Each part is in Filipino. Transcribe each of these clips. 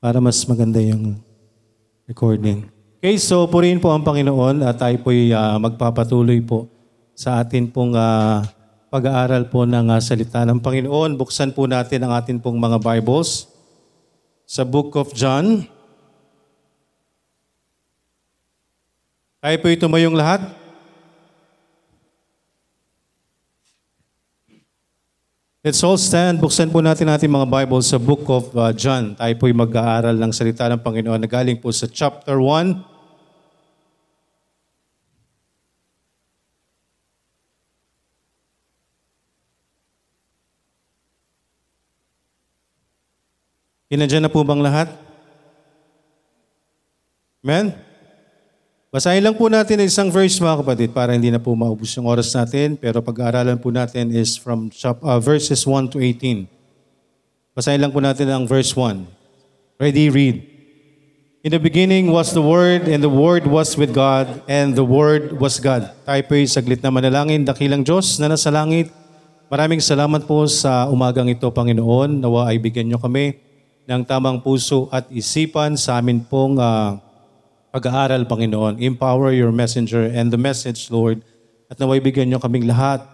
para mas maganda yung recording. Okay, so purihin po ang Panginoon at tayo po'y ah, magpapatuloy po sa atin pong ah, pag-aaral po ng ah, salita ng Panginoon. Buksan po natin ang atin pong mga Bibles sa Book of John. Tayo po'y tumayong lahat. Let's all stand. Buksan po natin ating mga Bible sa Book of uh, John. Tayo po'y mag-aaral ng salita ng Panginoon na galing po sa chapter 1. Inadyan na po bang lahat? Amen? Basahin lang po natin ang isang verse mga kapatid para hindi na po maubos yung oras natin. Pero pag-aaralan po natin is from uh, verses 1 to 18. Basahin lang po natin ang verse 1. Ready, read. In the beginning was the Word, and the Word was with God, and the Word was God. Tayo po'y saglit na manalangin, dakilang Diyos na nasa langit. Maraming salamat po sa umagang ito, Panginoon. Nawa ay bigyan niyo kami ng tamang puso at isipan sa amin pong ah, pag-aaral, Panginoon. Empower your messenger and the message, Lord. At naway bigyan niyo kaming lahat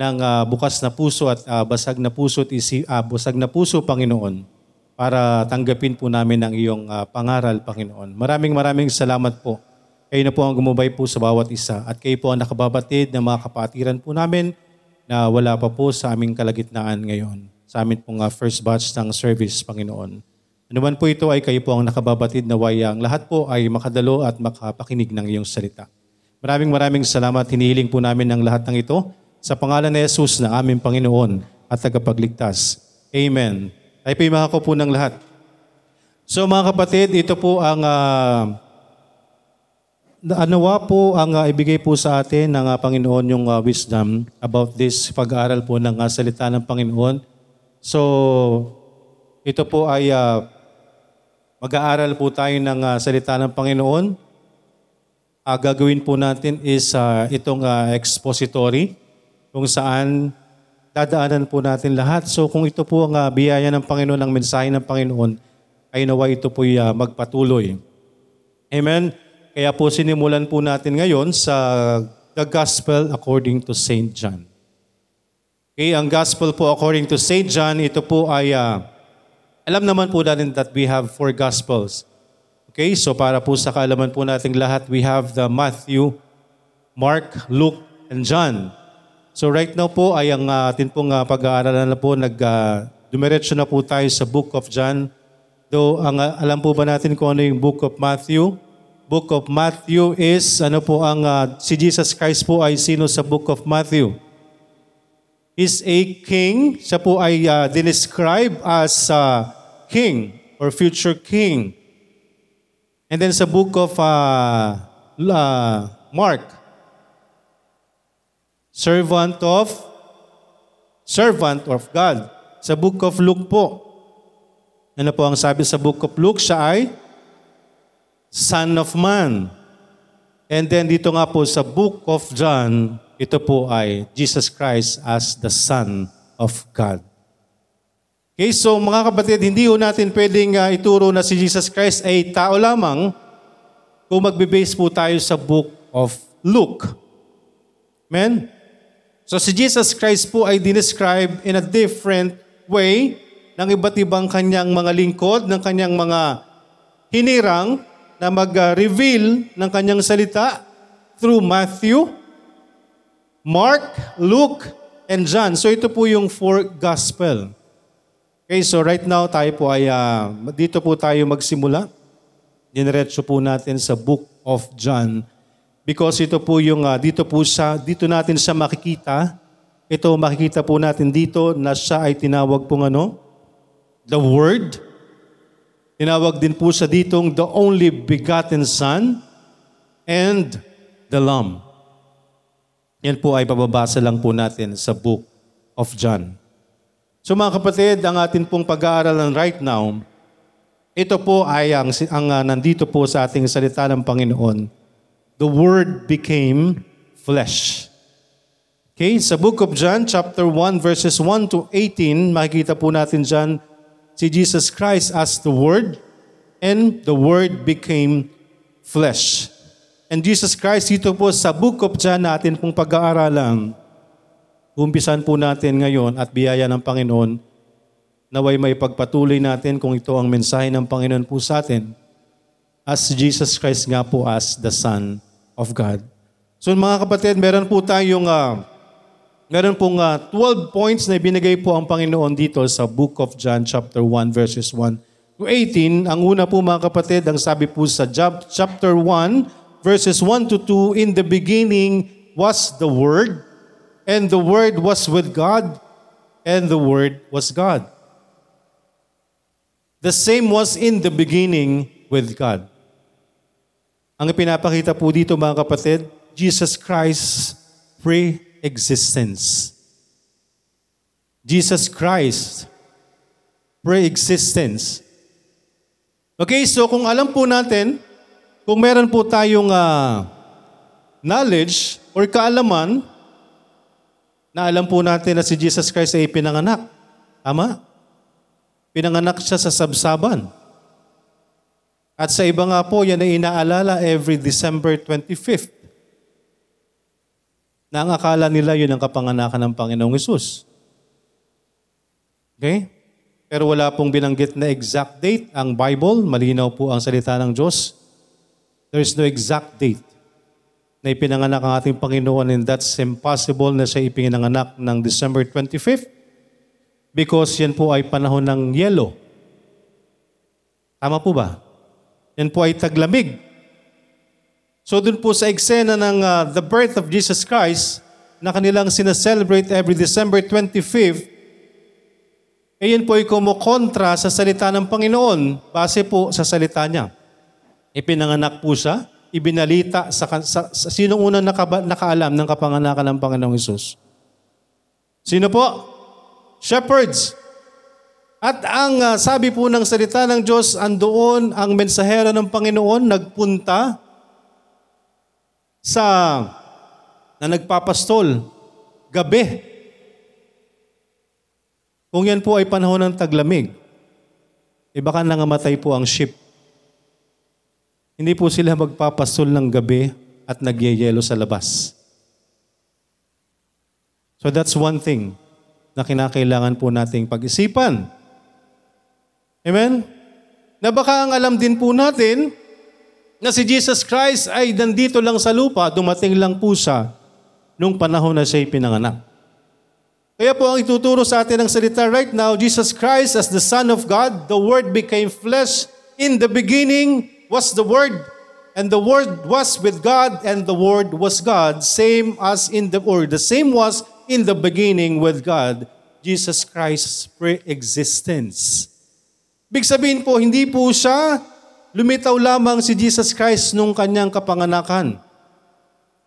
ng ah, bukas na puso at ah, basag na puso at isi, ah, basag na puso, Panginoon, para tanggapin po namin ang iyong ah, pangaral, Panginoon. Maraming maraming salamat po. Kayo na po ang gumabay po sa bawat isa at kayo po ang nakababatid ng mga kapatiran po namin na wala pa po sa aming kalagitnaan ngayon. Sa amin pong ah, first batch ng service, Panginoon. Ano man po ito ay kayo po ang nakababatid na wayang lahat po ay makadalo at makapakinig ng iyong salita. Maraming maraming salamat. Hinihiling po namin ang lahat ng ito sa pangalan ni Jesus na aming Panginoon at tagapagligtas. Amen. Tayo po'y makakupo ng lahat. So mga kapatid, ito po ang ah, Anawa po ang ah, ibigay po sa atin ng ah, Panginoon yung ah, wisdom about this pag-aaral po ng ah, salita ng Panginoon. So, ito po ay ah, mag-aaral po tayo ng ah, salita ng Panginoon. Ah, gagawin po natin is ah, itong ah, expository kung saan dadaanan po natin lahat. So kung ito po ang ah, biyaya ng Panginoon, ang mensahe ng Panginoon, ay nawa ito po magpatuloy. Amen? Kaya po sinimulan po natin ngayon sa the Gospel according to St. John. Okay, ang Gospel po according to St. John, ito po ay, ah, alam naman po natin that we have four Gospels. Okay, so para po sa kaalaman po nating lahat, we have the Matthew, Mark, Luke, and John. So right now po ay ang ah, atin pong ah, pag-aaralan na po, nag, uh, dumiretso na po tayo sa Book of John. Though ang, ah, alam po ba natin kung ano yung Book of Matthew? Book of Matthew is, ano po ang, ah, si Jesus Christ po ay sino sa Book of Matthew? is a king. Siya po ay uh, dinescribe as uh, king or future king. And then sa book of uh, uh, Mark, servant of servant of God. Sa book of Luke po, ano po ang sabi sa book of Luke? Siya ay son of man. And then dito nga po sa book of John, ito po ay Jesus Christ as the Son of God. Okay, so mga kapatid, hindi ho natin pwedeng uh, ituro na si Jesus Christ ay tao lamang kung magbe-base po tayo sa book of Luke. Amen? So si Jesus Christ po ay dinescribe in a different way ng iba't ibang kanyang mga lingkod, ng kanyang mga hinirang na mag-reveal ng kanyang salita through Matthew, Mark, Luke, and John. So ito po yung four gospel. Okay, so right now tayo po ay, ah, dito po tayo magsimula. Dineretso po natin sa book of John. Because ito po yung, ah, dito po sa, dito natin siya makikita. Ito makikita po natin dito na siya ay tinawag pong ano? The Word. Tinawag din po sa ditong the only begotten Son and the Lamb. Yan po ay pababasa lang po natin sa book of John. So mga kapatid, ang atin pong pag-aaralan right now, ito po ay ang, ang uh, nandito po sa ating salita ng Panginoon. The Word became flesh. Okay, sa book of John, chapter 1, verses 1 to 18, makikita po natin dyan si Jesus Christ as the Word. and the Word became flesh. And Jesus Christ, dito po sa book of John natin pong pag-aaralan, umpisan po natin ngayon at biyaya ng Panginoon, naway may pagpatuloy natin kung ito ang mensahe ng Panginoon po sa atin, as Jesus Christ nga po as the Son of God. So mga kapatid, meron po tayong uh, meron pong uh, 12 points na ibinigay po ang Panginoon dito sa book of John chapter 1 verses 1 to 18. Ang una po mga kapatid, ang sabi po sa Job, chapter 1 verses 1 to 2, in the beginning was the Word, and the Word was with God, and the Word was God. The same was in the beginning with God. Ang pinapakita po dito mga kapatid, Jesus Christ pre-existence. Jesus Christ pre-existence. Okay, so kung alam po natin kung meron po tayong uh, knowledge or kaalaman, na alam po natin na si Jesus Christ ay pinanganak. Tama? Pinanganak siya sa sabsaban. At sa iba nga po, yan ay inaalala every December 25th. Na ang akala nila yun ang kapanganakan ng Panginoong Isus. Okay? Pero wala pong binanggit na exact date. Ang Bible, malinaw po ang salita ng Diyos. There is no exact date na ipinanganak ang ating Panginoon and that's impossible na siya ipinanganak ng December 25th because yan po ay panahon ng yelo. Tama po ba? Yan po ay taglamig. So dun po sa eksena ng uh, the birth of Jesus Christ na kanilang sinaselebrate every December 25th, eh po ay kumukontra sa salita ng Panginoon base po sa salita niya. Ipinanganak po siya, ibinalita sa, sa, sa sinong unang nakaba, nakaalam ng kapanganakan ng Panginoong Isus? Sino po? Shepherds. At ang uh, sabi po ng salita ng Diyos, andoon ang mensahero ng Panginoon nagpunta sa na nagpapastol gabi. Kung yan po ay panahon ng taglamig, eh baka nangamatay po ang ship hindi po sila magpapasol ng gabi at nagyayelo sa labas. So that's one thing na kinakailangan po nating pag-isipan. Amen? Na baka ang alam din po natin na si Jesus Christ ay nandito lang sa lupa, dumating lang po siya nung panahon na siya'y pinanganak. Kaya po ang ituturo sa atin ng salita right now, Jesus Christ as the Son of God, the Word became flesh in the beginning was the Word, and the Word was with God, and the Word was God, same as in the Word. The same was in the beginning with God, Jesus Christ's pre-existence. Big sabihin po, hindi po siya lumitaw lamang si Jesus Christ nung kanyang kapanganakan.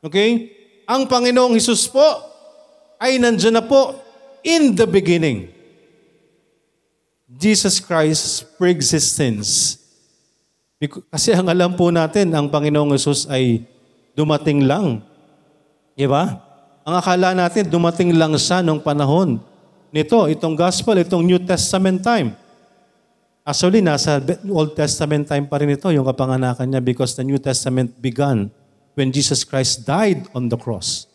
Okay? Ang Panginoong Hesus po ay nandiyan na po in the beginning. Jesus Christ's pre-existence kasi ang alam po natin, ang Panginoong Yesus ay dumating lang. Di ba? Ang akala natin, dumating lang siya nung panahon nito, itong gospel, itong New Testament time. Actually, nasa Old Testament time pa rin ito, yung kapanganakan niya because the New Testament began when Jesus Christ died on the cross.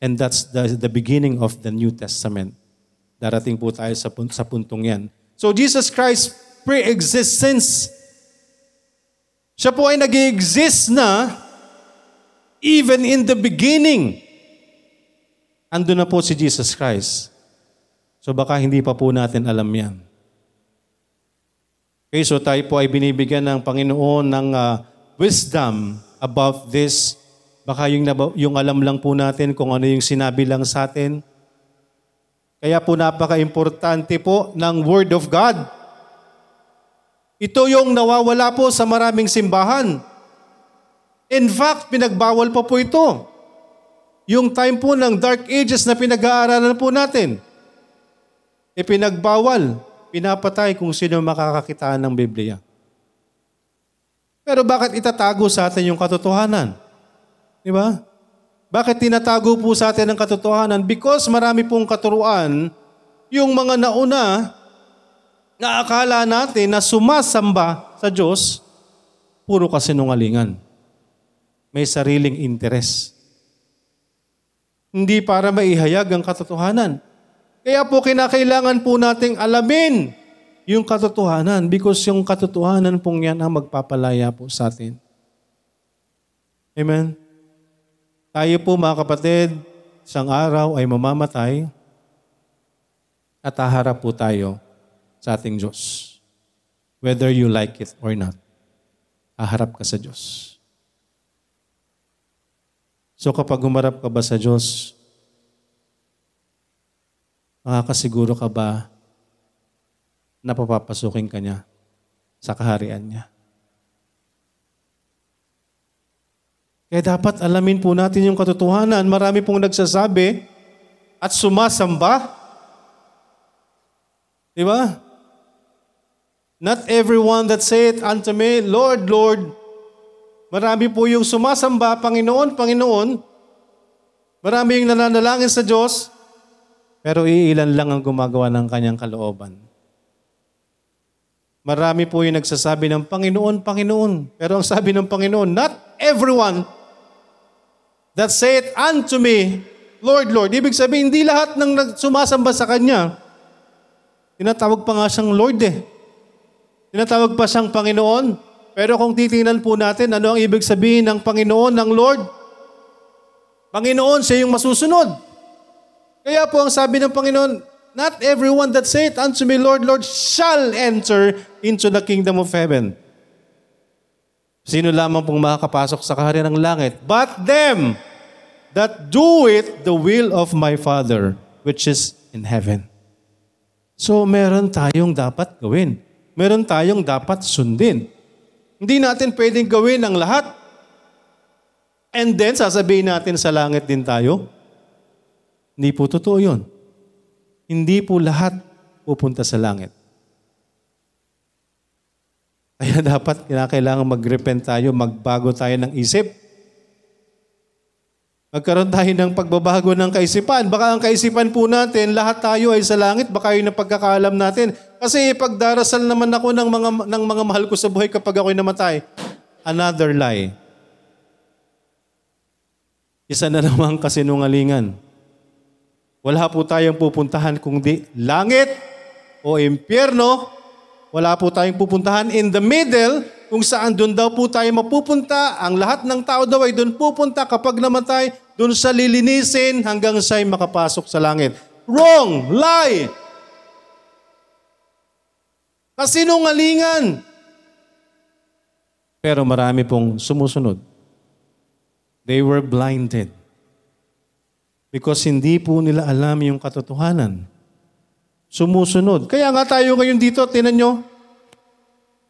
And that's the, the beginning of the New Testament. Darating po tayo sa, sa puntong yan. So Jesus Christ pre-existence siya po ay nag exist na even in the beginning. Ando na po si Jesus Christ. So baka hindi pa po natin alam yan. Okay, so tayo po ay binibigyan ng Panginoon ng uh, wisdom about this. Baka yung, yung alam lang po natin kung ano yung sinabi lang sa atin. Kaya po napaka-importante po ng Word of God ito yung nawawala po sa maraming simbahan. In fact, pinagbawal pa po ito. Yung time po ng Dark Ages na pinag-aaralan po natin. E pinagbawal, pinapatay kung sino makakakitaan ng Biblia. Pero bakit itatago sa atin yung katotohanan? Di ba? Bakit tinatago po sa atin ang katotohanan? Because marami pong katuruan, yung mga nauna na akala natin na sumasamba sa Diyos, puro kasinungalingan. May sariling interes. Hindi para maihayag ang katotohanan. Kaya po kinakailangan po nating alamin yung katotohanan because yung katotohanan pong yan ang magpapalaya po sa atin. Amen? Tayo po mga kapatid, isang araw ay mamamatay at haharap po tayo sa ating Diyos. Whether you like it or not, haharap ka sa Diyos. So kapag humarap ka ba sa Diyos, makakasiguro ka ba na papapasukin ka niya sa kaharian niya? Kaya dapat alamin po natin yung katotohanan. Marami pong nagsasabi at sumasamba. Di ba? Not everyone that saith unto me, Lord, Lord. Marami po yung sumasamba, Panginoon, Panginoon. Marami yung nananalangin sa Diyos, pero iilan lang ang gumagawa ng kanyang kalooban. Marami po yung nagsasabi ng Panginoon, Panginoon. Pero ang sabi ng Panginoon, not everyone that saith unto me, Lord, Lord. Ibig sabihin, hindi lahat ng sumasamba sa Kanya. Tinatawag pa nga siyang Lord eh. Tinatawag pa siyang Panginoon. Pero kung titingnan po natin, ano ang ibig sabihin ng Panginoon, ng Lord? Panginoon, siya yung masusunod. Kaya po ang sabi ng Panginoon, Not everyone that saith unto me, Lord, Lord, shall enter into the kingdom of heaven. Sino lamang pong makakapasok sa kaharian ng langit? But them that do it the will of my Father, which is in heaven. So meron tayong dapat gawin. Meron tayong dapat sundin. Hindi natin pwedeng gawin ang lahat. And then sasabihin natin sa langit din tayo. Hindi po totoo yun. Hindi po lahat pupunta sa langit. Kaya dapat kailangan mag-repent tayo, magbago tayo ng isip. Magkaroon tayo ng pagbabago ng kaisipan. Baka ang kaisipan po natin, lahat tayo ay sa langit, baka yun ang pagkakaalam natin. Kasi pagdarasal naman ako ng mga, ng mga mahal ko sa buhay kapag ako'y namatay. Another lie. Isa na namang kasinungalingan. Wala po tayong pupuntahan kung di langit o impyerno. Wala po tayong pupuntahan in the middle kung saan doon daw po tayo mapupunta. Ang lahat ng tao daw ay doon pupunta kapag namatay, doon sa lilinisin hanggang siya'y makapasok sa langit. Wrong! Lie! Kasinungalingan! Pero marami pong sumusunod. They were blinded because hindi po nila alam yung katotohanan. Sumusunod. Kaya nga tayo ngayon dito, tinan nyo,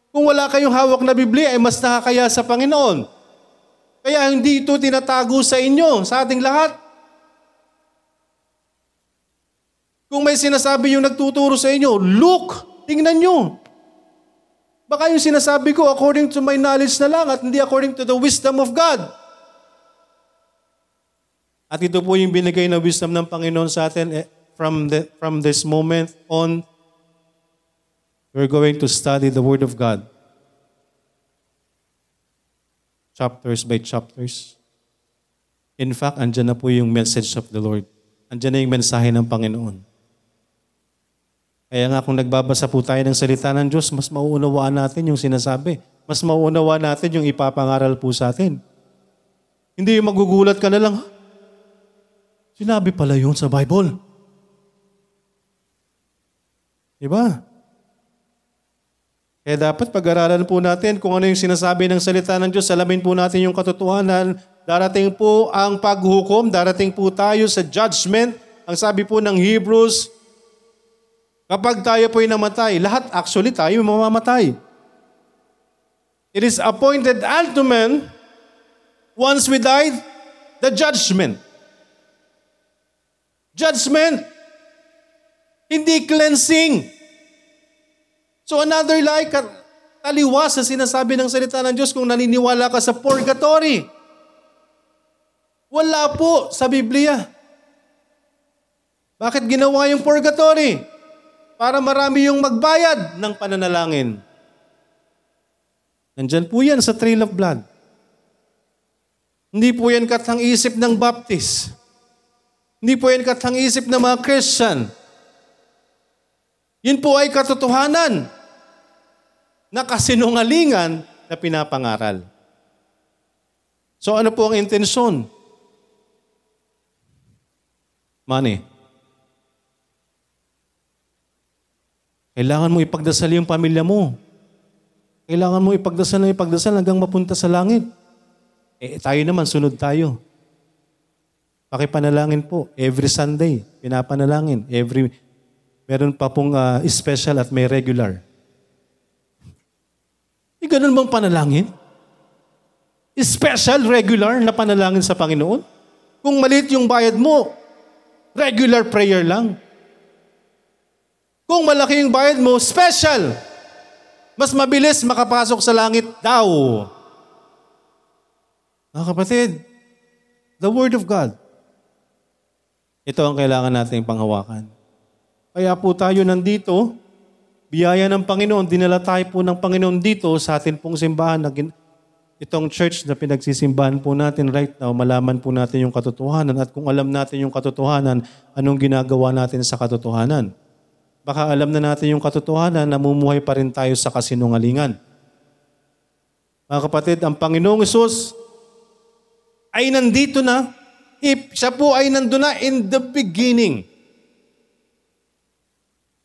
kung wala kayong hawak na Biblia, ay mas nakakaya sa Panginoon. Kaya hindi ito tinatago sa inyo, sa ating lahat. Kung may sinasabi yung nagtuturo sa inyo, look, tingnan nyo. Baka yung sinasabi ko according to my knowledge na lang at hindi according to the wisdom of God. At ito po yung binigay na wisdom ng Panginoon sa atin eh, from, the, from this moment on. We're going to study the Word of God. Chapters by chapters. In fact, andyan na po yung message of the Lord. Andyan na yung mensahe ng Panginoon. Kaya nga kung nagbabasa po tayo ng salita ng Diyos, mas mauunawaan natin yung sinasabi. Mas mauunawaan natin yung ipapangaral po sa atin. Hindi yung magugulat ka na lang, Sinabi pala yun sa Bible. Diba? Kaya dapat pag-aralan po natin kung ano yung sinasabi ng salita ng Diyos. Alamin po natin yung katotohanan. Darating po ang paghukom. Darating po tayo sa judgment. Ang sabi po ng Hebrews, kapag tayo po'y namatay, lahat actually tayo mamamatay. It is appointed unto men, once we died, the judgment. Judgment. Hindi cleansing. So another lie, taliwas sa sinasabi ng salita ng Diyos kung naniniwala ka sa purgatory. Wala po sa Biblia. Bakit ginawa yung purgatory? Para marami yung magbayad ng pananalangin. Nandyan po yan sa trail of blood. Hindi po yan katang isip ng Baptist. Hindi po yan katang isip ng mga Christian. Yun po ay katotohanan na kasinungalingan na pinapangaral. So ano po ang intensyon? Money. Kailangan mo ipagdasal yung pamilya mo. Kailangan mo ipagdasal na ipagdasal hanggang mapunta sa langit. Eh, tayo naman, sunod tayo. Pakipanalangin po. Every Sunday, pinapanalangin. Every, meron pa pong uh, special at may regular. E ganun bang panalangin? Special, regular na panalangin sa Panginoon? Kung maliit yung bayad mo, regular prayer lang. Kung malaki yung bayad mo, special. Mas mabilis makapasok sa langit daw. Mga kapatid, the Word of God. Ito ang kailangan nating panghawakan. Kaya po tayo nandito, biyaya ng Panginoon, dinala tayo po ng Panginoon dito sa atin pong simbahan na gin- itong church na pinagsisimbahan po natin right now, malaman po natin yung katotohanan at kung alam natin yung katotohanan, anong ginagawa natin sa katotohanan. Baka alam na natin yung katotohanan, namumuhay pa rin tayo sa kasinungalingan. Mga kapatid, ang Panginoong Isus ay nandito na. If siya po ay nandun na in the beginning.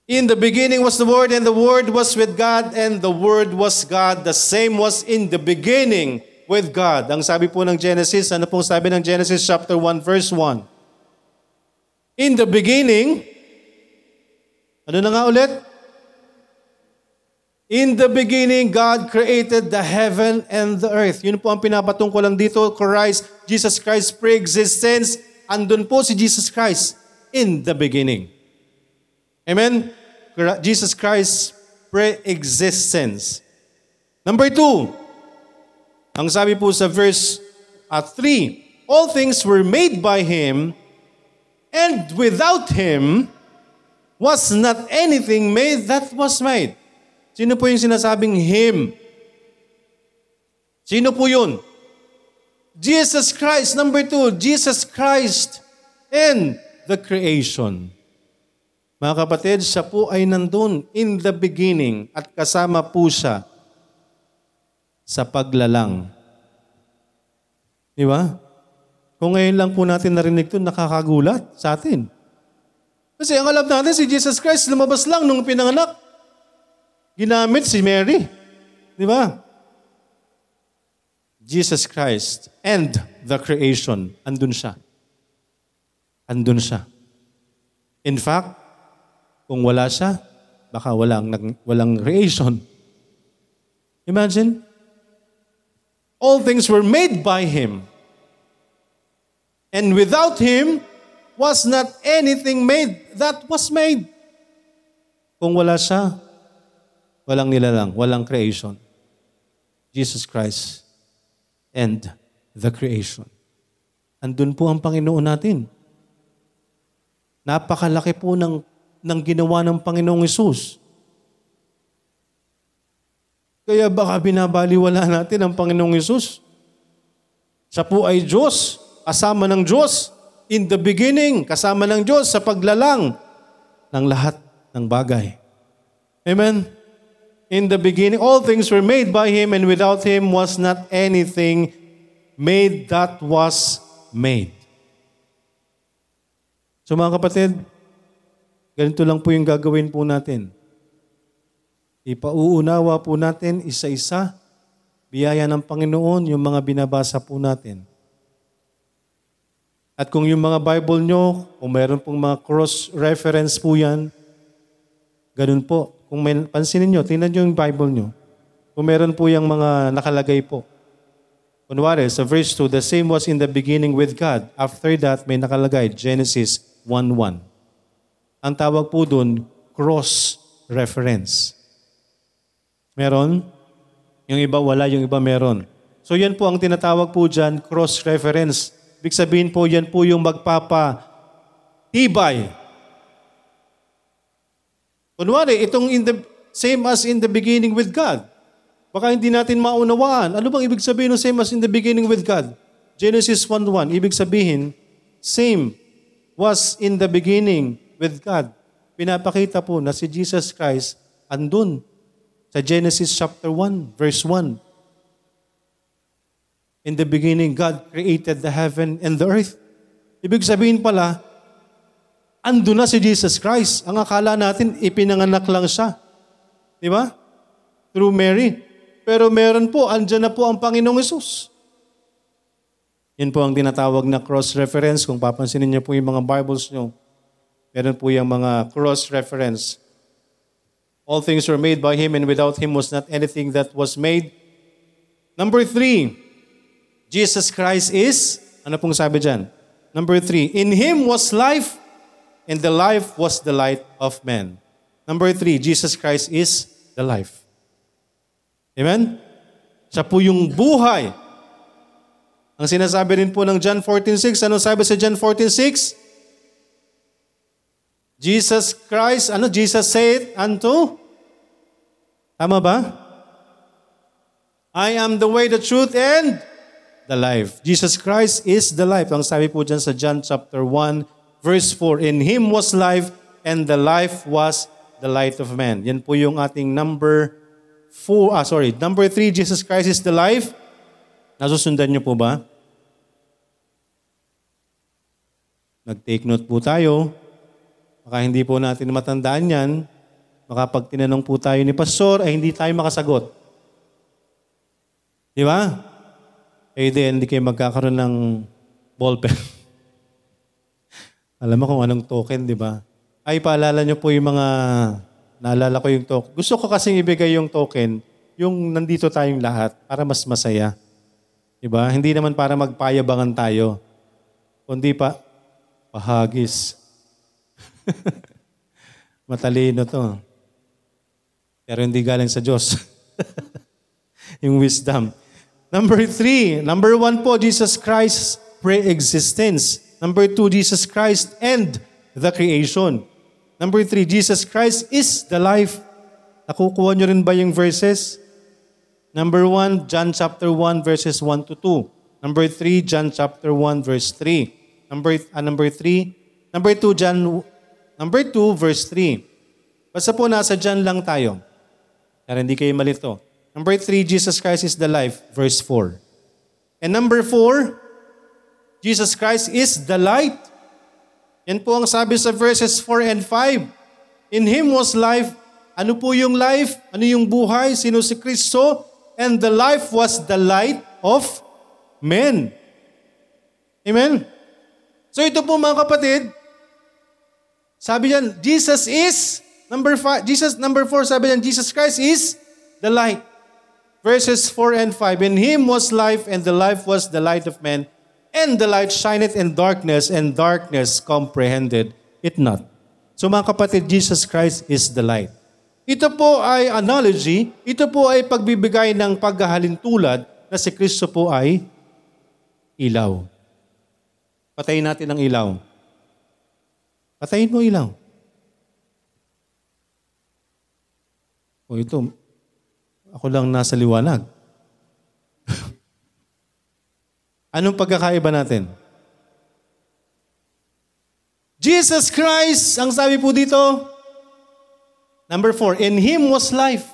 In the beginning was the Word, and the Word was with God, and the Word was God. The same was in the beginning with God. Ang sabi po ng Genesis, ano pong sabi ng Genesis chapter 1 verse 1? In the beginning, ano na nga ulit? In the beginning, God created the heaven and the earth. Yun po ang pinapatungkol lang dito, Christ, Jesus Christ pre-existence. Andun po si Jesus Christ in the beginning. Amen? Jesus Christ pre-existence. Number two, ang sabi po sa verse at 3, All things were made by Him, and without Him was not anything made that was made. Sino po yung sinasabing Him? Sino po yun? Jesus Christ. Number two, Jesus Christ and the creation. Mga kapatid, siya po ay nandun in the beginning at kasama po siya sa paglalang. Di ba? Kung ngayon lang po natin narinig ito, nakakagulat sa atin. Kasi ang alam natin, si Jesus Christ lumabas lang nung pinanganak. Ginamit si Mary. Di ba? Jesus Christ and the creation, andun siya. Andun siya. In fact, kung wala siya, baka walang, walang creation. Imagine, all things were made by Him. And without Him, was not anything made that was made. Kung wala siya, walang nilalang, walang creation. Jesus Christ and the creation. Andun po ang Panginoon natin. Napakalaki po ng, ng ginawa ng Panginoong Isus. Kaya baka binabaliwala natin ang Panginoong Isus. Siya po ay Diyos, kasama ng Diyos. In the beginning, kasama ng Diyos sa paglalang ng lahat ng bagay. Amen? In the beginning, all things were made by Him and without Him was not anything made that was made. So mga kapatid, ganito lang po yung gagawin po natin. Ipauunawa po natin isa-isa, biyaya ng Panginoon, yung mga binabasa po natin. At kung yung mga Bible nyo, kung meron pong mga cross-reference po yan, ganun po. Kung may, pansinin nyo, tingnan nyo yung Bible nyo. Kung meron po yung mga nakalagay po. Kunwari, sa verse 2, the same was in the beginning with God. After that, may nakalagay, Genesis 1.1. Ang tawag po dun, cross-reference. Meron? Yung iba wala, yung iba meron. So yan po ang tinatawag po dyan, cross-reference. Ibig sabihin po, yan po yung magpapa tibay. Kunwari, itong in the, same as in the beginning with God. Baka hindi natin maunawaan. Ano bang ibig sabihin ng same as in the beginning with God? Genesis 1.1, ibig sabihin, same was in the beginning with God. Pinapakita po na si Jesus Christ andun sa Genesis chapter 1, verse 1. In the beginning, God created the heaven and the earth. Ibig sabihin pala, ando na si Jesus Christ. Ang akala natin, ipinanganak lang siya. Di ba? Through Mary. Pero meron po, andyan na po ang Panginoong Yesus. Yan po ang tinatawag na cross-reference. Kung papansinin niyo po yung mga Bibles niyo, meron po yung mga cross-reference. All things were made by Him and without Him was not anything that was made. Number three, Jesus Christ is, ano pong sabi dyan? Number three, in Him was life and the life was the light of men. Number three, Jesus Christ is the life. Amen? Siya po yung buhay. Ang sinasabi rin po ng John 14.6, ano sabi sa John 14.6? Jesus Christ, ano Jesus said unto? Tama ba? I am the way, the truth, and the life. Jesus Christ is the life. Ang sabi po dyan sa John chapter 1, verse 4, In Him was life, and the life was the light of man. Yan po yung ating number 4, ah sorry, number 3, Jesus Christ is the life. Nasusundan niyo po ba? Nag-take note po tayo. Baka hindi po natin matandaan yan. Baka pag tinanong po tayo ni Pastor, ay hindi tayo makasagot. Di ba? Eh di, hindi kayo magkakaroon ng ballpen. Alam mo kung anong token, di ba? Ay, paalala niyo po yung mga, naalala ko yung token. Gusto ko kasing ibigay yung token, yung nandito tayong lahat, para mas masaya. Di ba? Hindi naman para magpayabangan tayo. Kundi pa, pahagis. Matalino to. Pero hindi galing sa Diyos. yung wisdom. Number three, number one po, Jesus Christ's pre-existence. Number two, Jesus Christ and the creation. Number three, Jesus Christ is the life. Nakukuha nyo rin ba yung verses? Number one, John chapter 1, verses 1 to 2. Number three, John chapter 1, verse 3. Number, uh, number three, number two, John, number two, verse 3. Basta po nasa John lang tayo. Para hindi kayo malito. Number three, Jesus Christ is the life, verse 4. And number four, Jesus Christ is the light. Yan po ang sabi sa verses 4 and 5. In Him was life. Ano po yung life? Ano yung buhay? Sino si Kristo? And the life was the light of men. Amen? So ito po mga kapatid, sabi diyan, Jesus is, number five, Jesus, number four, sabi diyan, Jesus Christ is the light. Verses 4 and 5, In Him was life, and the life was the light of men, and the light shineth in darkness, and darkness comprehended it not. So mga kapatid, Jesus Christ is the light. Ito po ay analogy, ito po ay pagbibigay ng paghahalin tulad na si Kristo po ay ilaw. Patayin natin ang ilaw. Patayin mo ilaw. O ito, ako lang nasa liwanag. Anong pagkakaiba natin? Jesus Christ, ang sabi po dito, number four, in Him was life.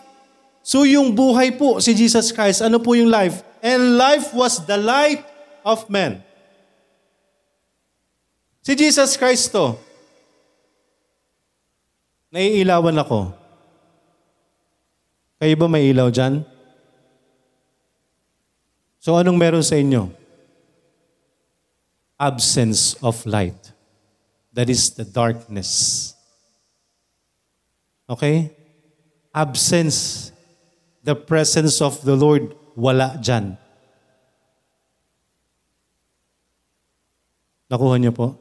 So yung buhay po si Jesus Christ, ano po yung life? And life was the light of men. Si Jesus Christ to, naiilawan ako. Kayo ba may ilaw dyan? So anong meron sa inyo? Absence of light. That is the darkness. Okay? Absence. The presence of the Lord, wala dyan. Nakuha niyo po?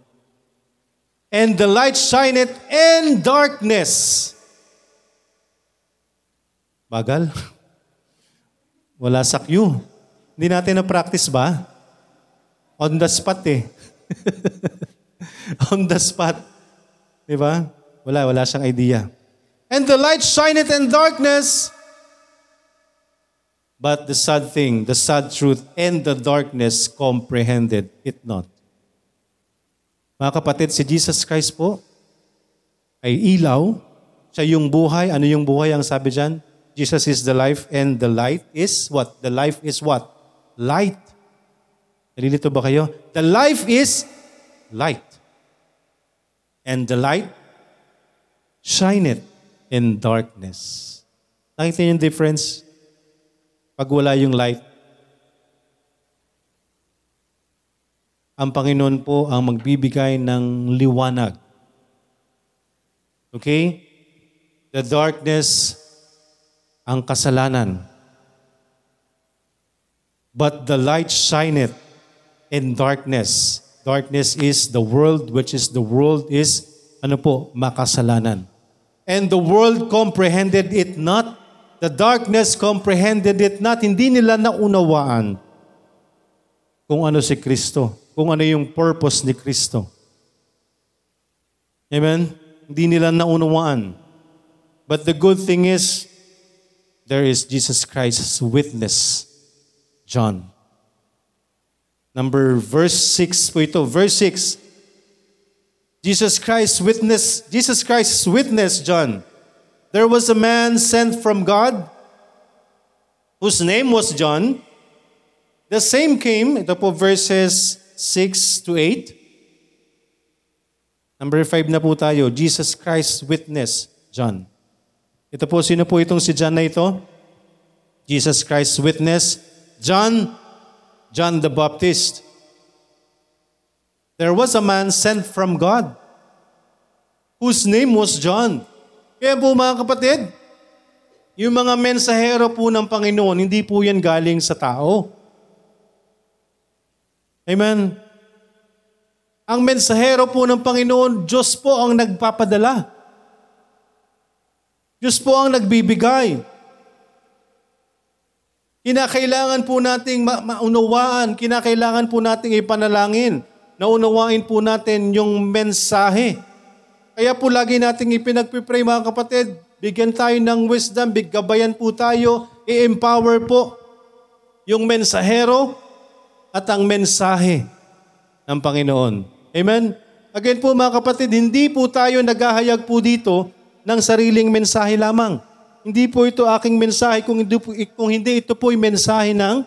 And the light shineth in darkness. Bagal. Wala sa cue. Hindi natin na-practice ba? On the spot eh. On the spot. Di ba? Wala, wala siyang idea. And the light shineth in darkness. But the sad thing, the sad truth, and the darkness comprehended it not. Mga kapatid, si Jesus Christ po ay ilaw. Siya yung buhay. Ano yung buhay ang sabi dyan? Jesus is the life and the light is what? The life is what? Light. Nalilito ba kayo? The life is light. And the light shineth in darkness. Nakita niyo yung difference? Pag wala yung light, ang Panginoon po ang magbibigay ng liwanag. Okay? The darkness, ang kasalanan. But the light shineth in darkness. Darkness is the world, which is the world is, ano po, makasalanan. And the world comprehended it not. The darkness comprehended it not. Hindi nila naunawaan kung ano si Kristo. Kung ano yung purpose ni Kristo. Amen? Hindi nila naunawaan. But the good thing is, there is Jesus Christ's witness, John. Number verse 6 po ito. Verse 6. Jesus Christ witness, Jesus Christ's witness, John. There was a man sent from God whose name was John. The same came, ito po verses 6 to 8. Number 5 na po tayo. Jesus Christ's witness, John. Ito po, sino po itong si John na ito? Jesus Christ's witness, John John the Baptist. There was a man sent from God whose name was John. Kaya po mga kapatid, yung mga mensahero po ng Panginoon, hindi po yan galing sa tao. Amen. Ang mensahero po ng Panginoon, Diyos po ang nagpapadala. Diyos po ang nagbibigay. Kinakailangan po nating ma- maunawaan, kinakailangan po nating ipanalangin. Naunawain po natin yung mensahe. Kaya po lagi nating ipinagpipray mga kapatid, bigyan tayo ng wisdom, biggabayan po tayo, i-empower po yung mensahero at ang mensahe ng Panginoon. Amen? Again po mga kapatid, hindi po tayo naghahayag po dito ng sariling mensahe lamang. Hindi po ito aking mensahe kung hindi, po, kung hindi ito po yung mensahe ng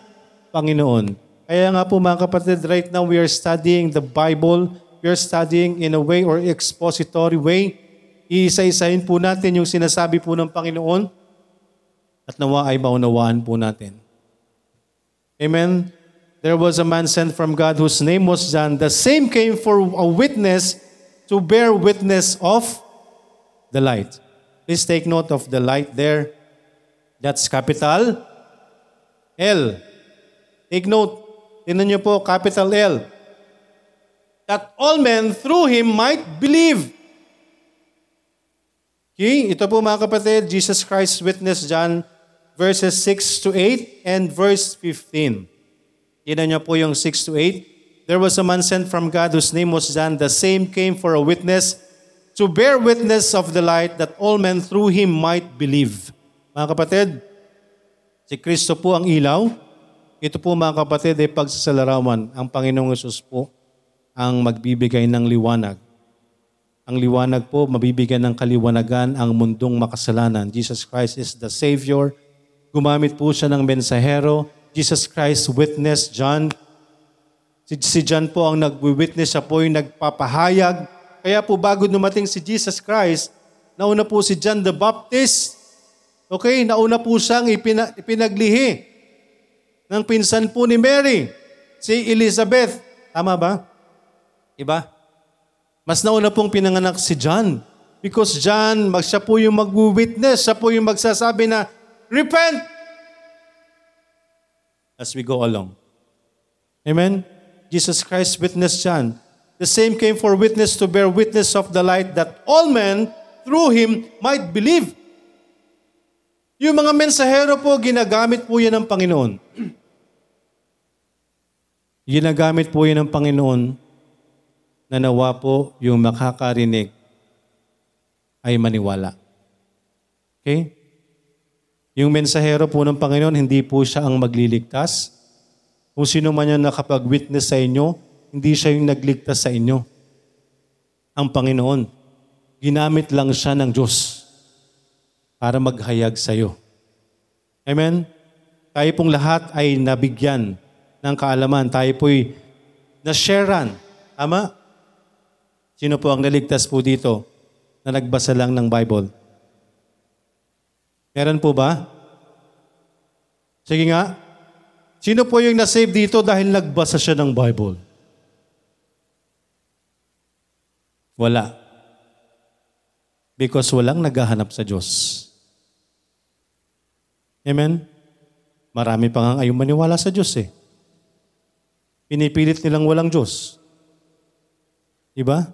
Panginoon. Kaya nga po mga kapatid, right now we are studying the Bible. We are studying in a way or expository way. Iisa-isahin po natin yung sinasabi po ng Panginoon at nawa ay maunawaan po natin. Amen? There was a man sent from God whose name was John. The same came for a witness to bear witness of the light. Please take note of the light there. That's capital L. Take note. Tingnan niyo po, capital L. That all men through Him might believe. Okay, ito po mga kapatid, Jesus Christ witness John verses 6 to 8 and verse 15. Tingnan niyo po yung 6 to 8. There was a man sent from God whose name was John. The same came for a witness to bear witness of the light that all men through him might believe. Mga kapatid, si Kristo po ang ilaw. Ito po mga kapatid ay pagsasalarawan. Ang Panginoong Yesus po ang magbibigay ng liwanag. Ang liwanag po, mabibigyan ng kaliwanagan ang mundong makasalanan. Jesus Christ is the Savior. Gumamit po siya ng mensahero. Jesus Christ witness John. Si, si John po ang nag-witness, siya po yung nagpapahayag kaya po bago dumating si Jesus Christ, nauna po si John the Baptist. Okay, nauna po siyang ipina, ipinaglihi ng pinsan po ni Mary, si Elizabeth. Tama ba? Iba? Mas nauna pong pinanganak si John. Because John, mag, siya po yung mag-witness, siya po yung magsasabi na, Repent! As we go along. Amen? Jesus Christ witnessed John. The same came for witness to bear witness of the light that all men through him might believe. Yung mga mensahero po, ginagamit po yan ng Panginoon. ginagamit po yan ng Panginoon na nawa po yung makakarinig ay maniwala. Okay? Yung mensahero po ng Panginoon, hindi po siya ang magliligtas. Kung sino man yung nakapag-witness sa inyo, hindi siya yung nagligtas sa inyo. Ang Panginoon. Ginamit lang siya ng Diyos para maghayag sa iyo. Amen? Tayo pong lahat ay nabigyan ng kaalaman. Tayo po'y nasharean. Tama? Sino po ang naligtas po dito na nagbasa lang ng Bible? Meron po ba? Sige nga. Sino po yung nasave dito dahil nagbasa siya ng Bible? Wala. Because walang naghahanap sa Diyos. Amen? Marami pa nga ayaw maniwala sa Diyos eh. Pinipilit nilang walang Diyos. Diba?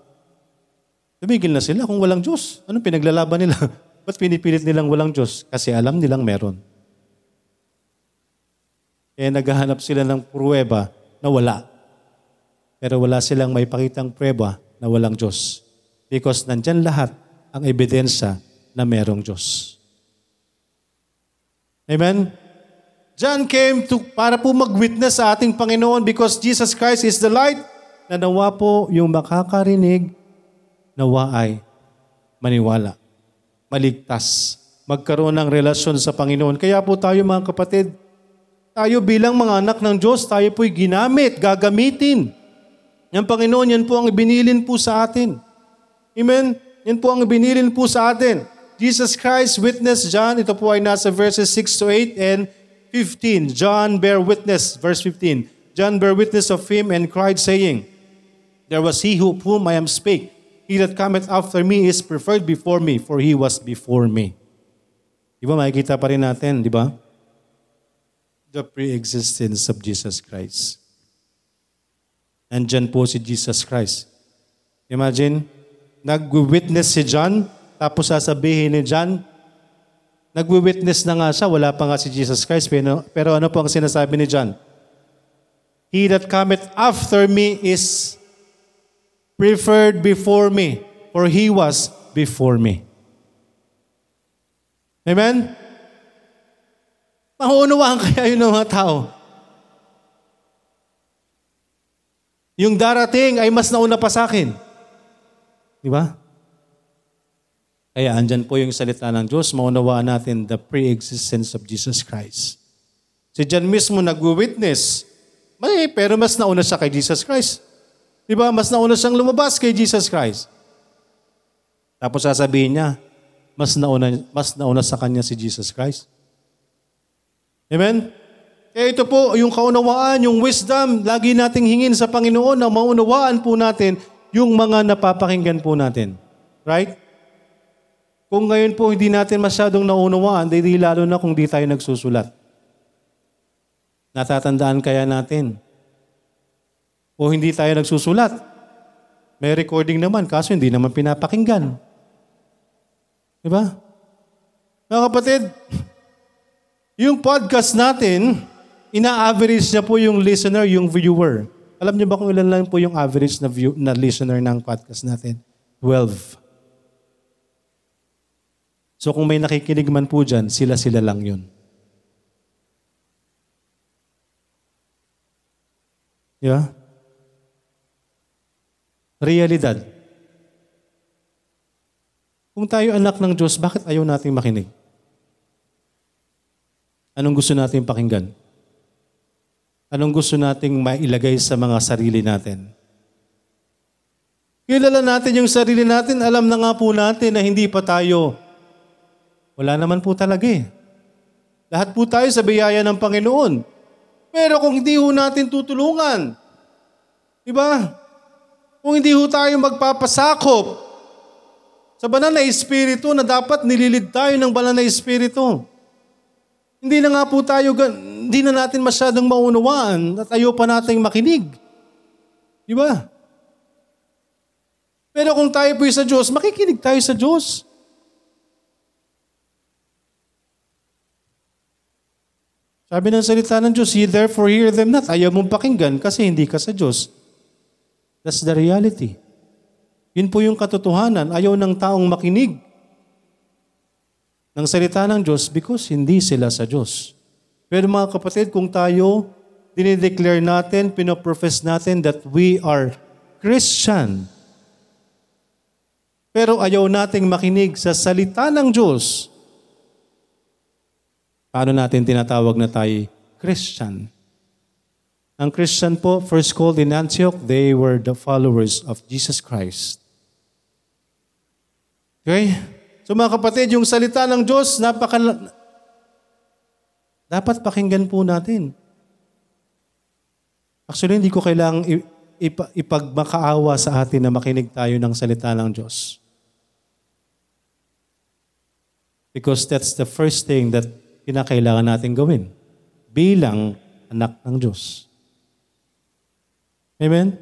Tumigil na sila kung walang Diyos. Anong pinaglalaban nila? Ba't pinipilit nilang walang Diyos? Kasi alam nilang meron. Kaya naghahanap sila ng pruweba na wala. Pero wala silang may pakitang pruweba na walang Diyos. Because nandyan lahat ang ebidensya na merong Diyos. Amen? John came to, para po mag-witness sa ating Panginoon because Jesus Christ is the light na nawa po yung makakarinig, nawa ay maniwala, maligtas, magkaroon ng relasyon sa Panginoon. Kaya po tayo mga kapatid, tayo bilang mga anak ng Diyos, tayo po'y ginamit, gagamitin. Yan Panginoon, yan po ang ibinilin po sa atin. Amen? Yan po ang ibinilin po sa atin. Jesus Christ witnessed John, ito po ay nasa verses 6 to 8 and 15. John bear witness, verse 15. John bear witness of him and cried saying, There was he who, whom I am spake. He that cometh after me is preferred before me, for he was before me. Di ba makikita pa rin natin, di ba? The pre-existence of Jesus Christ. Andyan po si Jesus Christ. Imagine, nag-witness si John, tapos sasabihin ni John, nagwi-witness na nga siya, wala pa nga si Jesus Christ, pero, pero ano po ang sinasabi ni John? He that cometh after me is preferred before me, for he was before me. Amen? Maunawaan kaya yun ng mga tao. Yung darating ay mas nauna pa sa akin. Di ba? Kaya andyan po yung salita ng Diyos, maunawaan natin the pre-existence of Jesus Christ. Si John mismo nag-witness, may, pero mas nauna siya kay Jesus Christ. Di ba? Mas nauna siyang lumabas kay Jesus Christ. Tapos sasabihin niya, mas nauna, mas nauna sa kanya si Jesus Christ. Amen? Kaya ito po, yung kaunawaan, yung wisdom, lagi nating hingin sa Panginoon na maunawaan po natin yung mga napapakinggan po natin. Right? Kung ngayon po hindi natin masyadong naunawaan, di lalo na kung di tayo nagsusulat. Natatandaan kaya natin. O hindi tayo nagsusulat. May recording naman, kaso hindi naman pinapakinggan. Di ba? Mga kapatid, yung podcast natin, ina-average niya po yung listener, yung viewer. Alam niyo ba kung ilan lang po yung average na, view, na listener ng podcast natin? 12. So kung may nakikinig man po dyan, sila-sila lang yun. Yeah? Realidad. Kung tayo anak ng Diyos, bakit ayaw nating makinig? Anong gusto nating pakinggan? Anong gusto nating mailagay sa mga sarili natin? Kilala natin yung sarili natin, alam na nga po natin na hindi pa tayo wala naman po talaga eh. Lahat po tayo sa biyaya ng Panginoon. Pero kung hindi ho natin tutulungan, di ba? Kung hindi ho tayo magpapasakop sa banal na espiritu na dapat nililid tayo ng banal na espiritu. Hindi na nga po tayo, hindi na natin masyadong maunawaan at ayaw pa nating makinig. Di ba? Pero kung tayo po sa Diyos, makikinig tayo sa Diyos. Sabi ng salita ng Diyos, Ye therefore hear them not. Ayaw mong pakinggan kasi hindi ka sa Diyos. That's the reality. Yun po yung katotohanan. Ayaw ng taong makinig. Ng salita ng Diyos because hindi sila sa Diyos. Pero mga kapatid, kung tayo dinideclare natin, pinoprofess natin that we are Christian, pero ayaw nating makinig sa salita ng Diyos, paano natin tinatawag na tayo Christian? Ang Christian po, first called in Antioch, they were the followers of Jesus Christ. Okay? So mga kapatid, yung salita ng Diyos, napaka... Dapat pakinggan po natin. Actually, hindi ko kailangang ipa- ipagmakaawa sa atin na makinig tayo ng salita ng Diyos. Because that's the first thing that kinakailangan natin gawin bilang anak ng Diyos. Amen?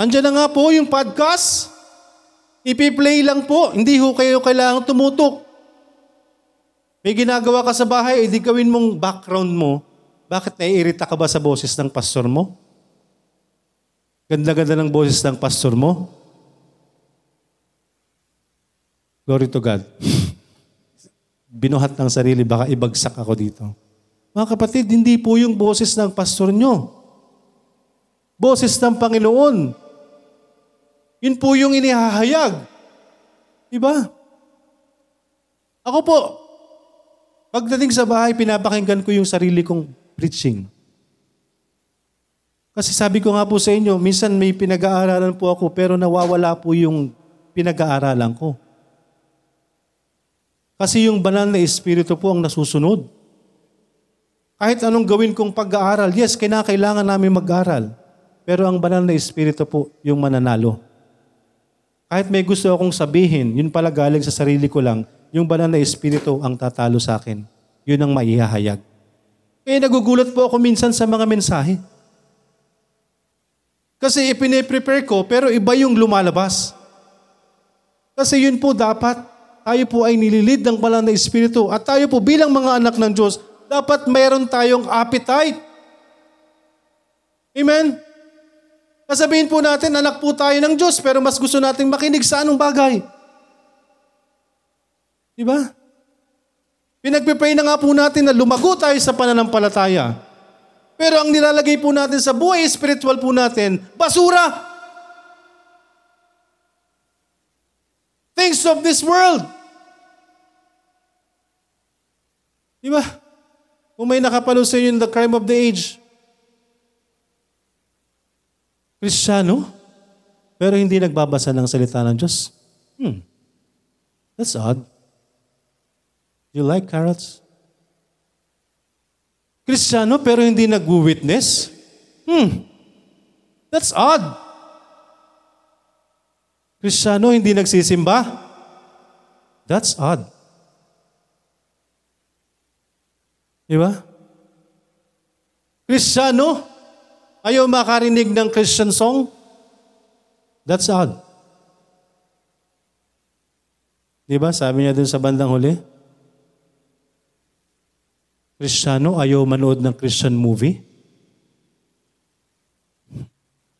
Andiyan na nga po yung podcast. Ipi-play lang po. Hindi ho kayo kailangan tumutok. May ginagawa ka sa bahay, edi gawin mong background mo. Bakit naiirita ka ba sa boses ng pastor mo? Ganda-ganda ng boses ng pastor mo. Glory to God. Binuhat ng sarili, baka ibagsak ako dito. Mga kapatid, hindi po yung boses ng pastor nyo. Boses ng Panginoon. Yun po yung inihahayag. Diba? Ako po, pagdating sa bahay, pinapakinggan ko yung sarili kong preaching. Kasi sabi ko nga po sa inyo, minsan may pinag-aaralan po ako pero nawawala po yung pinag-aaralan ko. Kasi yung banal na espiritu po ang nasusunod. Kahit anong gawin kong pag-aaral, yes, kinakailangan namin mag-aral. Pero ang banal na espiritu po yung mananalo. Kahit may gusto akong sabihin, yun pala galing sa sarili ko lang, yung banal na espiritu ang tatalo sa akin. Yun ang maihahayag. Kaya nagugulat po ako minsan sa mga mensahe. Kasi ipine-prepare ko, pero iba yung lumalabas. Kasi yun po dapat, tayo po ay nililid ng banal na espiritu. At tayo po bilang mga anak ng Diyos, dapat mayroon tayong appetite. Amen? Kasabihin po natin, anak po tayo ng Diyos, pero mas gusto nating makinig sa anong bagay. Di ba? Pinagpipray na nga po natin na lumago tayo sa pananampalataya. Pero ang nilalagay po natin sa buhay spiritual po natin, basura. Things of this world. Di ba? Kung may nakapalo sa inyo the crime of the age, Kristiyano, pero hindi nagbabasa ng salita ng Diyos. Hmm. That's odd. You like carrots? Kristiyano, pero hindi nag-witness? Hmm. That's odd. Kristiyano, hindi nagsisimba? That's odd. Di ba? Ayaw makarinig ng Christian song? That's odd. Di ba? Sabi niya dun sa bandang huli. Kristiyano, ayaw manood ng Christian movie?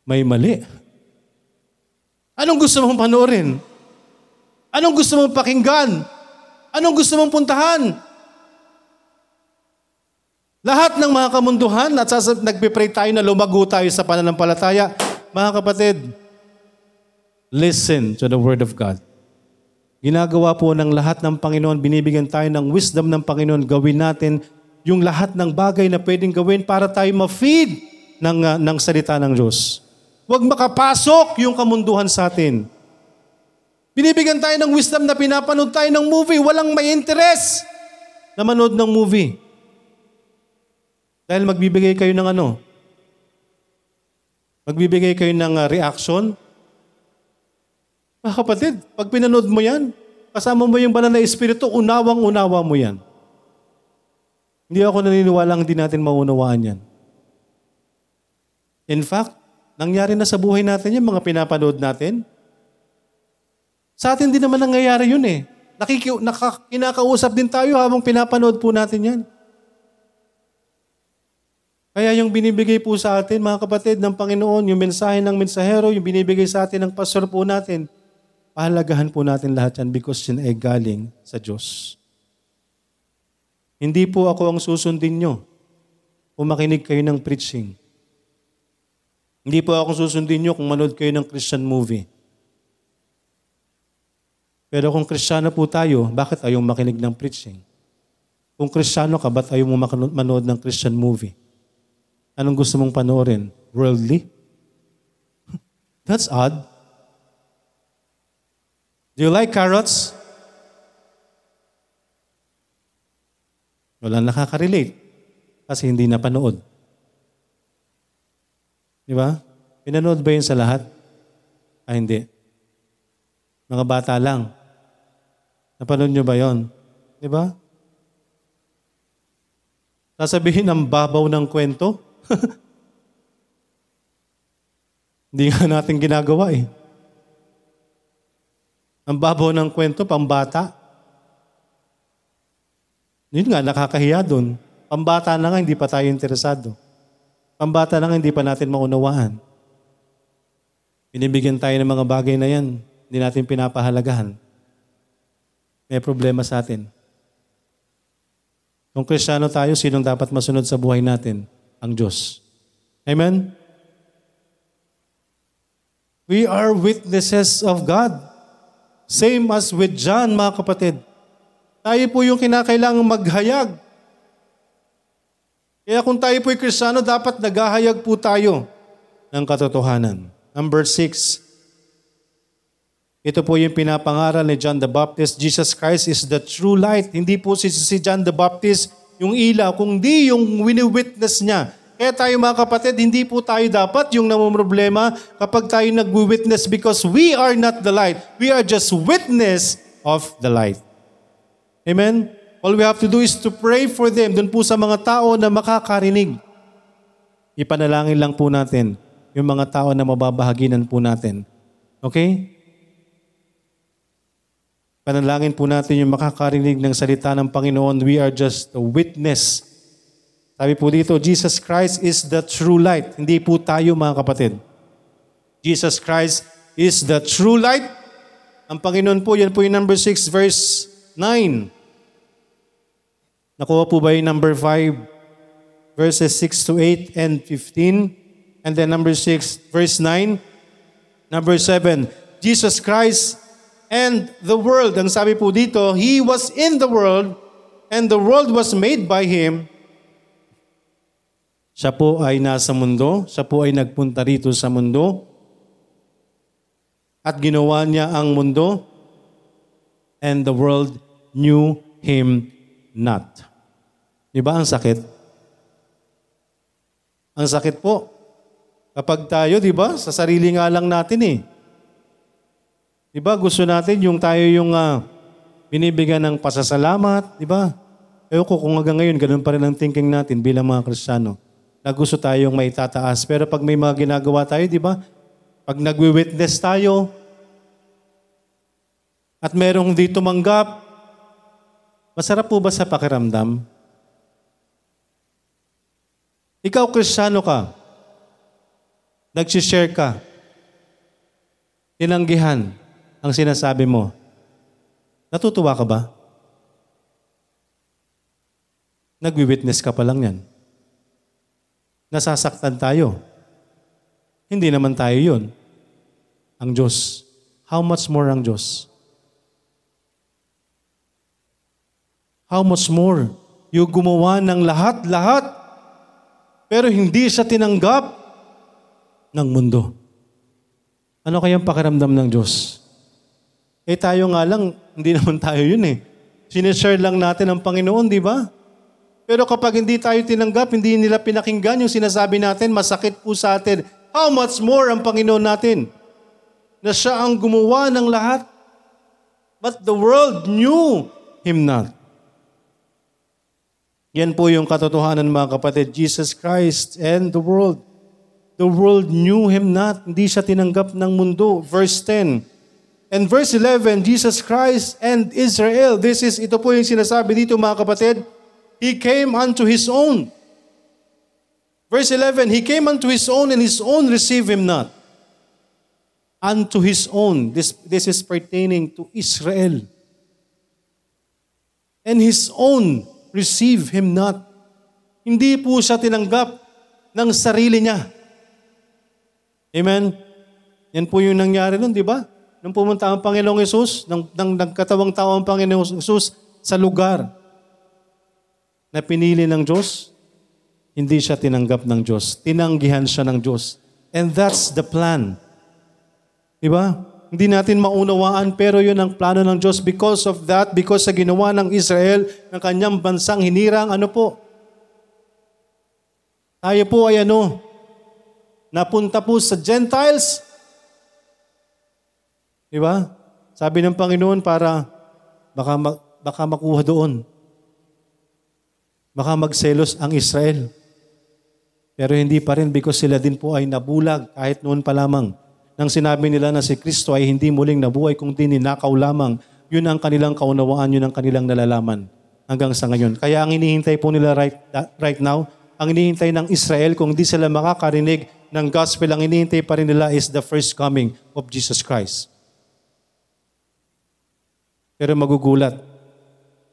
May mali. Anong gusto mong panoorin? Anong gusto mong pakinggan? Anong gusto mong puntahan? Lahat ng mga kamunduhan at sasab- nagpipray tayo na lumago tayo sa pananampalataya. Mga kapatid, listen to the Word of God. Ginagawa po ng lahat ng Panginoon, binibigyan tayo ng wisdom ng Panginoon, gawin natin yung lahat ng bagay na pwedeng gawin para tayo ma-feed ng, uh, ng salita ng Diyos. Huwag makapasok yung kamunduhan sa atin. Binibigyan tayo ng wisdom na pinapanood tayo ng movie, walang may interest na manood ng movie. Dahil magbibigay kayo ng ano? Magbibigay kayo ng uh, reaction. Mga kapatid, pag pinanood mo yan, kasama mo yung banal na espiritu, unawang-unawa mo yan. Hindi ako naniniwala hindi natin maunawaan yan. In fact, nangyari na sa buhay natin yung mga pinapanood natin. Sa atin din naman nangyayari yun eh. Nakiki, naka, din tayo habang pinapanood po natin yan. Kaya yung binibigay po sa atin, mga kapatid ng Panginoon, yung mensahe ng mensahero, yung binibigay sa atin ng pastor po natin, pahalagahan po natin lahat yan because yan ay galing sa Diyos. Hindi po ako ang susundin nyo kung makinig kayo ng preaching. Hindi po ako susundin nyo kung manood kayo ng Christian movie. Pero kung Kristiyano po tayo, bakit ayaw makinig ng preaching? Kung Kristiyano ka, ba't ayaw mo manood ng Christian movie? Anong gusto mong panoorin? Worldly? That's odd. Do you like carrots? Walang nakaka-relate kasi hindi napanood. Di ba? Pinanood ba yun sa lahat? Ah, hindi. Mga bata lang. Napanood nyo ba yon? Di ba? Sasabihin ang babaw ng kwento? Hindi nga natin ginagawa eh. Ang babaw ng kwento, pambata. Yun nga, nakakahiya dun. Pambata na nga, hindi pa tayo interesado. Pambata na nga, hindi pa natin maunawaan. Binibigyan tayo ng mga bagay na yan, hindi natin pinapahalagahan. May problema sa atin. Kung kristyano tayo, sinong dapat masunod sa buhay natin? Ang Diyos. Amen? We are witnesses of God. Same as with John, mga kapatid. Tayo po yung kinakailangang maghayag. Kaya kung tayo po'y kristyano, dapat naghahayag po tayo ng katotohanan. Number six, ito po yung pinapangaral ni John the Baptist. Jesus Christ is the true light. Hindi po si, si John the Baptist yung ilaw, kundi yung wini-witness niya. Kaya tayo mga kapatid, hindi po tayo dapat yung namumroblema kapag tayo nag-witness because we are not the light. We are just witness of the light. Amen? All we have to do is to pray for them, dun po sa mga tao na makakarinig. Ipanalangin lang po natin yung mga tao na mababahaginan po natin. Okay? Panalangin po natin yung makakarinig ng salita ng Panginoon. We are just a witness. Sabi po dito, Jesus Christ is the true light. Hindi po tayo mga kapatid. Jesus Christ is the true light. Ang Panginoon po, yan po yung number 6 verse 9. Nakuha po ba yung number 5 verses 6 to 8 and 15? And then number 6 verse 9. Number 7, Jesus Christ and the world. Ang sabi po dito, He was in the world and the world was made by Him. Siya po ay nasa mundo, siya po ay nagpunta rito sa mundo at ginawa niya ang mundo and the world knew Him not. Di ba ang sakit? Ang sakit po. Kapag tayo, di ba, sa sarili nga lang natin eh. Di ba, gusto natin yung tayo yung uh, binibigyan ng pasasalamat, di ba? Ewan ko kung hanggang ngayon, ganun pa rin ang thinking natin bilang mga Kristiyano. Na gusto tayong may tataas. Pero pag may mga ginagawa tayo, di ba? Pag nagwi-witness tayo, at merong di tumanggap, masarap po ba sa pakiramdam? Ikaw, Kristiyano ka, nagsishare ka, tinanggihan ang sinasabi mo, natutuwa ka ba? Nagwi-witness ka pa lang yan. Nasasaktan tayo. Hindi naman tayo yun. Ang Diyos. How much more ang Diyos? How much more? Yung gumawa ng lahat-lahat, pero hindi siya tinanggap ng mundo. Ano kayang pakiramdam ng Diyos? Eh tayo nga lang, hindi naman tayo yun eh. Sinishare lang natin ang Panginoon, di ba? Pero kapag hindi tayo tinanggap, hindi nila pinakinggan yung sinasabi natin, masakit po sa atin. How much more ang Panginoon natin? Na siya ang gumawa ng lahat. But the world knew Him not. Yan po yung katotohanan mga kapatid. Jesus Christ and the world. The world knew Him not. Hindi siya tinanggap ng mundo. Verse 10. And verse 11, Jesus Christ and Israel. This is, ito po yung sinasabi dito mga kapatid. He came unto His own. Verse 11, He came unto His own and His own received Him not. unto his own. This, this is pertaining to Israel. And his own receive him not. Hindi po siya tinanggap ng sarili niya. Amen? Yan po yung nangyari nun, di ba? Nung pumunta ang Panginoong Yesus, nang, nang nagkatawang tao ang Panginoong Yesus sa lugar na pinili ng Diyos, hindi siya tinanggap ng Diyos. Tinanggihan siya ng Diyos. And that's the plan. Di ba? Hindi natin maunawaan pero yun ang plano ng Diyos. Because of that, because sa ginawa ng Israel, ng kanyang bansang hinirang, ano po? Tayo po ay ano? Napunta po sa Gentiles. Di ba? Sabi ng Panginoon para baka, ma- baka makuha doon. Baka magselos ang Israel. Pero hindi pa rin because sila din po ay nabulag kahit noon pa lamang. Nang sinabi nila na si Kristo ay hindi muling nabuhay kung di ninakaw lamang, yun ang kanilang kaunawaan, yun ang kanilang nalalaman hanggang sa ngayon. Kaya ang inihintay po nila right, right now, ang inihintay ng Israel kung di sila makakarinig ng gospel, ang inihintay pa rin nila is the first coming of Jesus Christ. Pero magugulat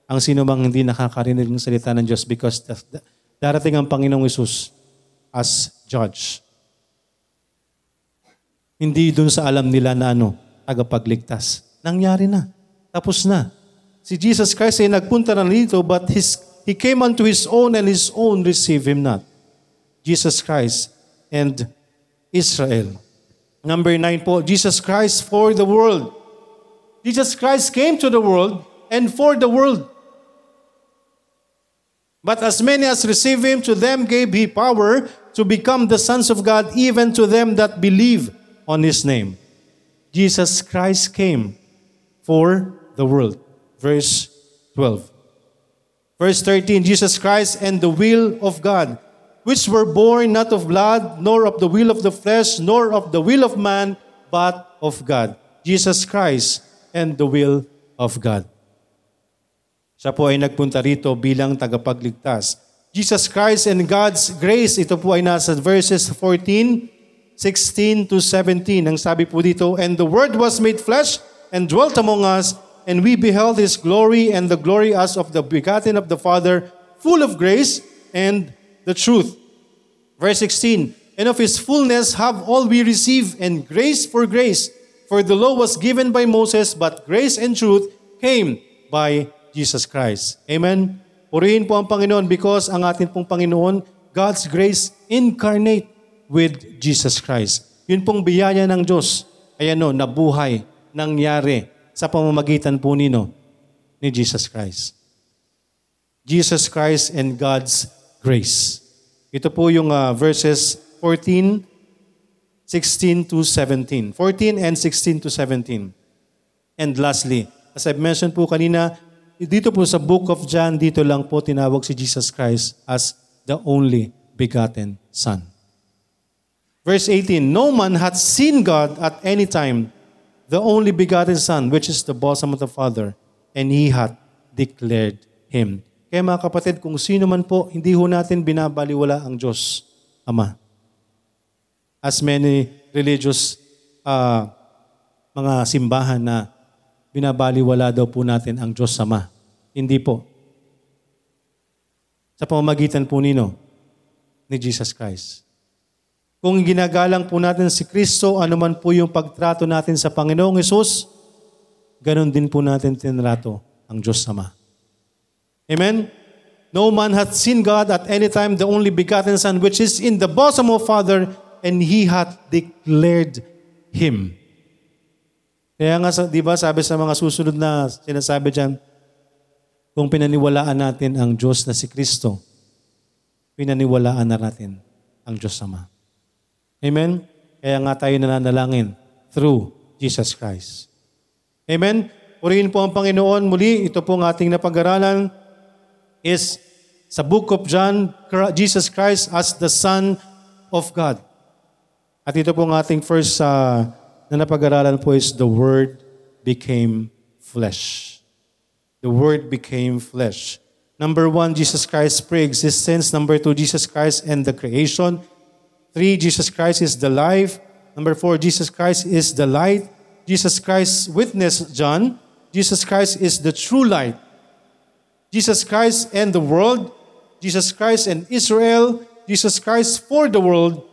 ang sino mang hindi nakakarinig ng salita ng Diyos because darating ang Panginoong Isus as judge. Hindi dun sa alam nila na ano, tagapagligtas. Nangyari na. Tapos na. Si Jesus Christ ay nagpunta na dito but his, He came unto His own and His own received Him not. Jesus Christ and Israel. Number nine po, Jesus Christ for the world. Jesus Christ came to the world and for the world. But as many as receive him, to them gave he power to become the sons of God, even to them that believe on his name. Jesus Christ came for the world. Verse 12. Verse 13 Jesus Christ and the will of God, which were born not of blood, nor of the will of the flesh, nor of the will of man, but of God. Jesus Christ and the will of God. Siya po ay nagpunta rito bilang tagapagligtas. Jesus Christ and God's grace, ito po ay nasa verses 14, 16 to 17. Ang sabi po dito, And the Word was made flesh and dwelt among us, and we beheld His glory and the glory as of the begotten of the Father, full of grace and the truth. Verse 16, And of His fullness have all we receive, and grace for grace. For the law was given by Moses, but grace and truth came by Jesus Christ. Amen? Purihin po ang Panginoon because ang atin pong Panginoon, God's grace incarnate with Jesus Christ. Yun pong biyaya ng Diyos ay ano, nabuhay, nangyari sa pamamagitan po nino ni Jesus Christ. Jesus Christ and God's grace. Ito po yung uh, verses 14 16 to 17. 14 and 16 to 17. And lastly, as I've mentioned po kanina, dito po sa book of John, dito lang po tinawag si Jesus Christ as the only begotten Son. Verse 18, No man hath seen God at any time, the only begotten Son, which is the bosom of the Father, and He hath declared Him. Kaya mga kapatid, kung sino man po, hindi ho natin binabaliwala ang Diyos, Ama as many religious uh, mga simbahan na binabaliwala daw po natin ang Diyos Sama. Hindi po. Sa pamamagitan po nino ni Jesus Christ. Kung ginagalang po natin si Kristo, anuman po yung pagtrato natin sa Panginoong Yesus, ganun din po natin tinrato ang Diyos Sama. Amen? No man hath seen God at any time, the only begotten Son, which is in the bosom of Father, and He hath declared Him. Kaya nga, di ba, sabi sa mga susunod na sinasabi dyan, kung pinaniwalaan natin ang Diyos na si Kristo, pinaniwalaan na natin ang Diyos Ama. Amen? Kaya nga tayo nananalangin through Jesus Christ. Amen? Purihin po ang Panginoon. Muli, ito pong ating napag-aralan is sa book of John, Jesus Christ as the Son of God. At ito pong ating first uh, na napag-aralan po is the Word became flesh. The Word became flesh. Number one, Jesus Christ pre-existence. Number two, Jesus Christ and the creation. Three, Jesus Christ is the life. Number four, Jesus Christ is the light. Jesus Christ witnessed John. Jesus Christ is the true light. Jesus Christ and the world. Jesus Christ and Israel. Jesus Christ for the world.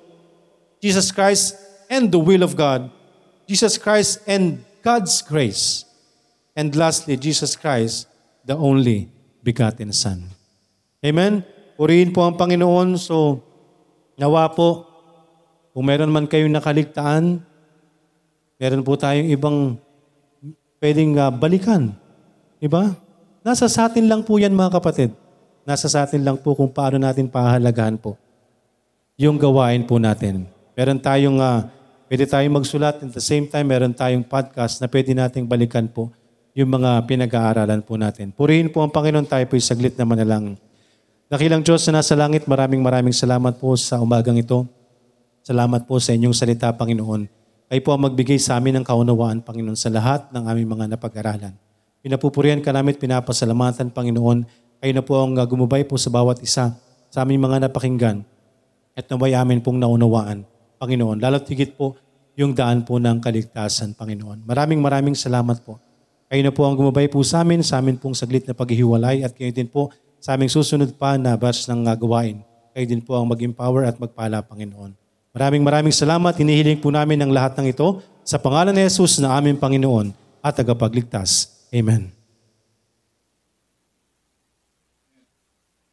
Jesus Christ and the will of God. Jesus Christ and God's grace. And lastly, Jesus Christ, the only begotten Son. Amen? Purihin po ang Panginoon. So, nawa po, kung meron man kayong nakaligtaan, meron po tayong ibang pwedeng ah, balikan. Diba? Nasa sa atin lang po yan mga kapatid. Nasa sa atin lang po kung paano natin pahalagahan po yung gawain po natin. Meron tayong, ah, pwede tayong magsulat at the same time meron tayong podcast na pwede nating balikan po yung mga pinag-aaralan po natin. Purihin po ang Panginoon tayo po saglit na manalangin. Dakilang Diyos na nasa langit, maraming maraming salamat po sa umagang ito. Salamat po sa inyong salita, Panginoon. Kayo po ang magbigay sa amin ng kaunawaan, Panginoon, sa lahat ng aming mga napag-aralan. Pinapupurihan ka namin, at pinapasalamatan, Panginoon. Kayo na po ang uh, gumabay po sa bawat isa sa aming mga napakinggan at naway amin pong naunawaan, Panginoon. Lalo't higit po yung daan po ng kaligtasan, Panginoon. Maraming maraming salamat po. Kayo na po ang gumabay po sa amin, sa amin pong saglit na paghihiwalay at kayo din po sa aming susunod pa na batch ng uh, gawain. Kayo din po ang mag-empower at magpala, Panginoon. Maraming maraming salamat. Hinihiling po namin ang lahat ng ito sa pangalan ni Jesus na aming Panginoon at tagapagligtas. Amen.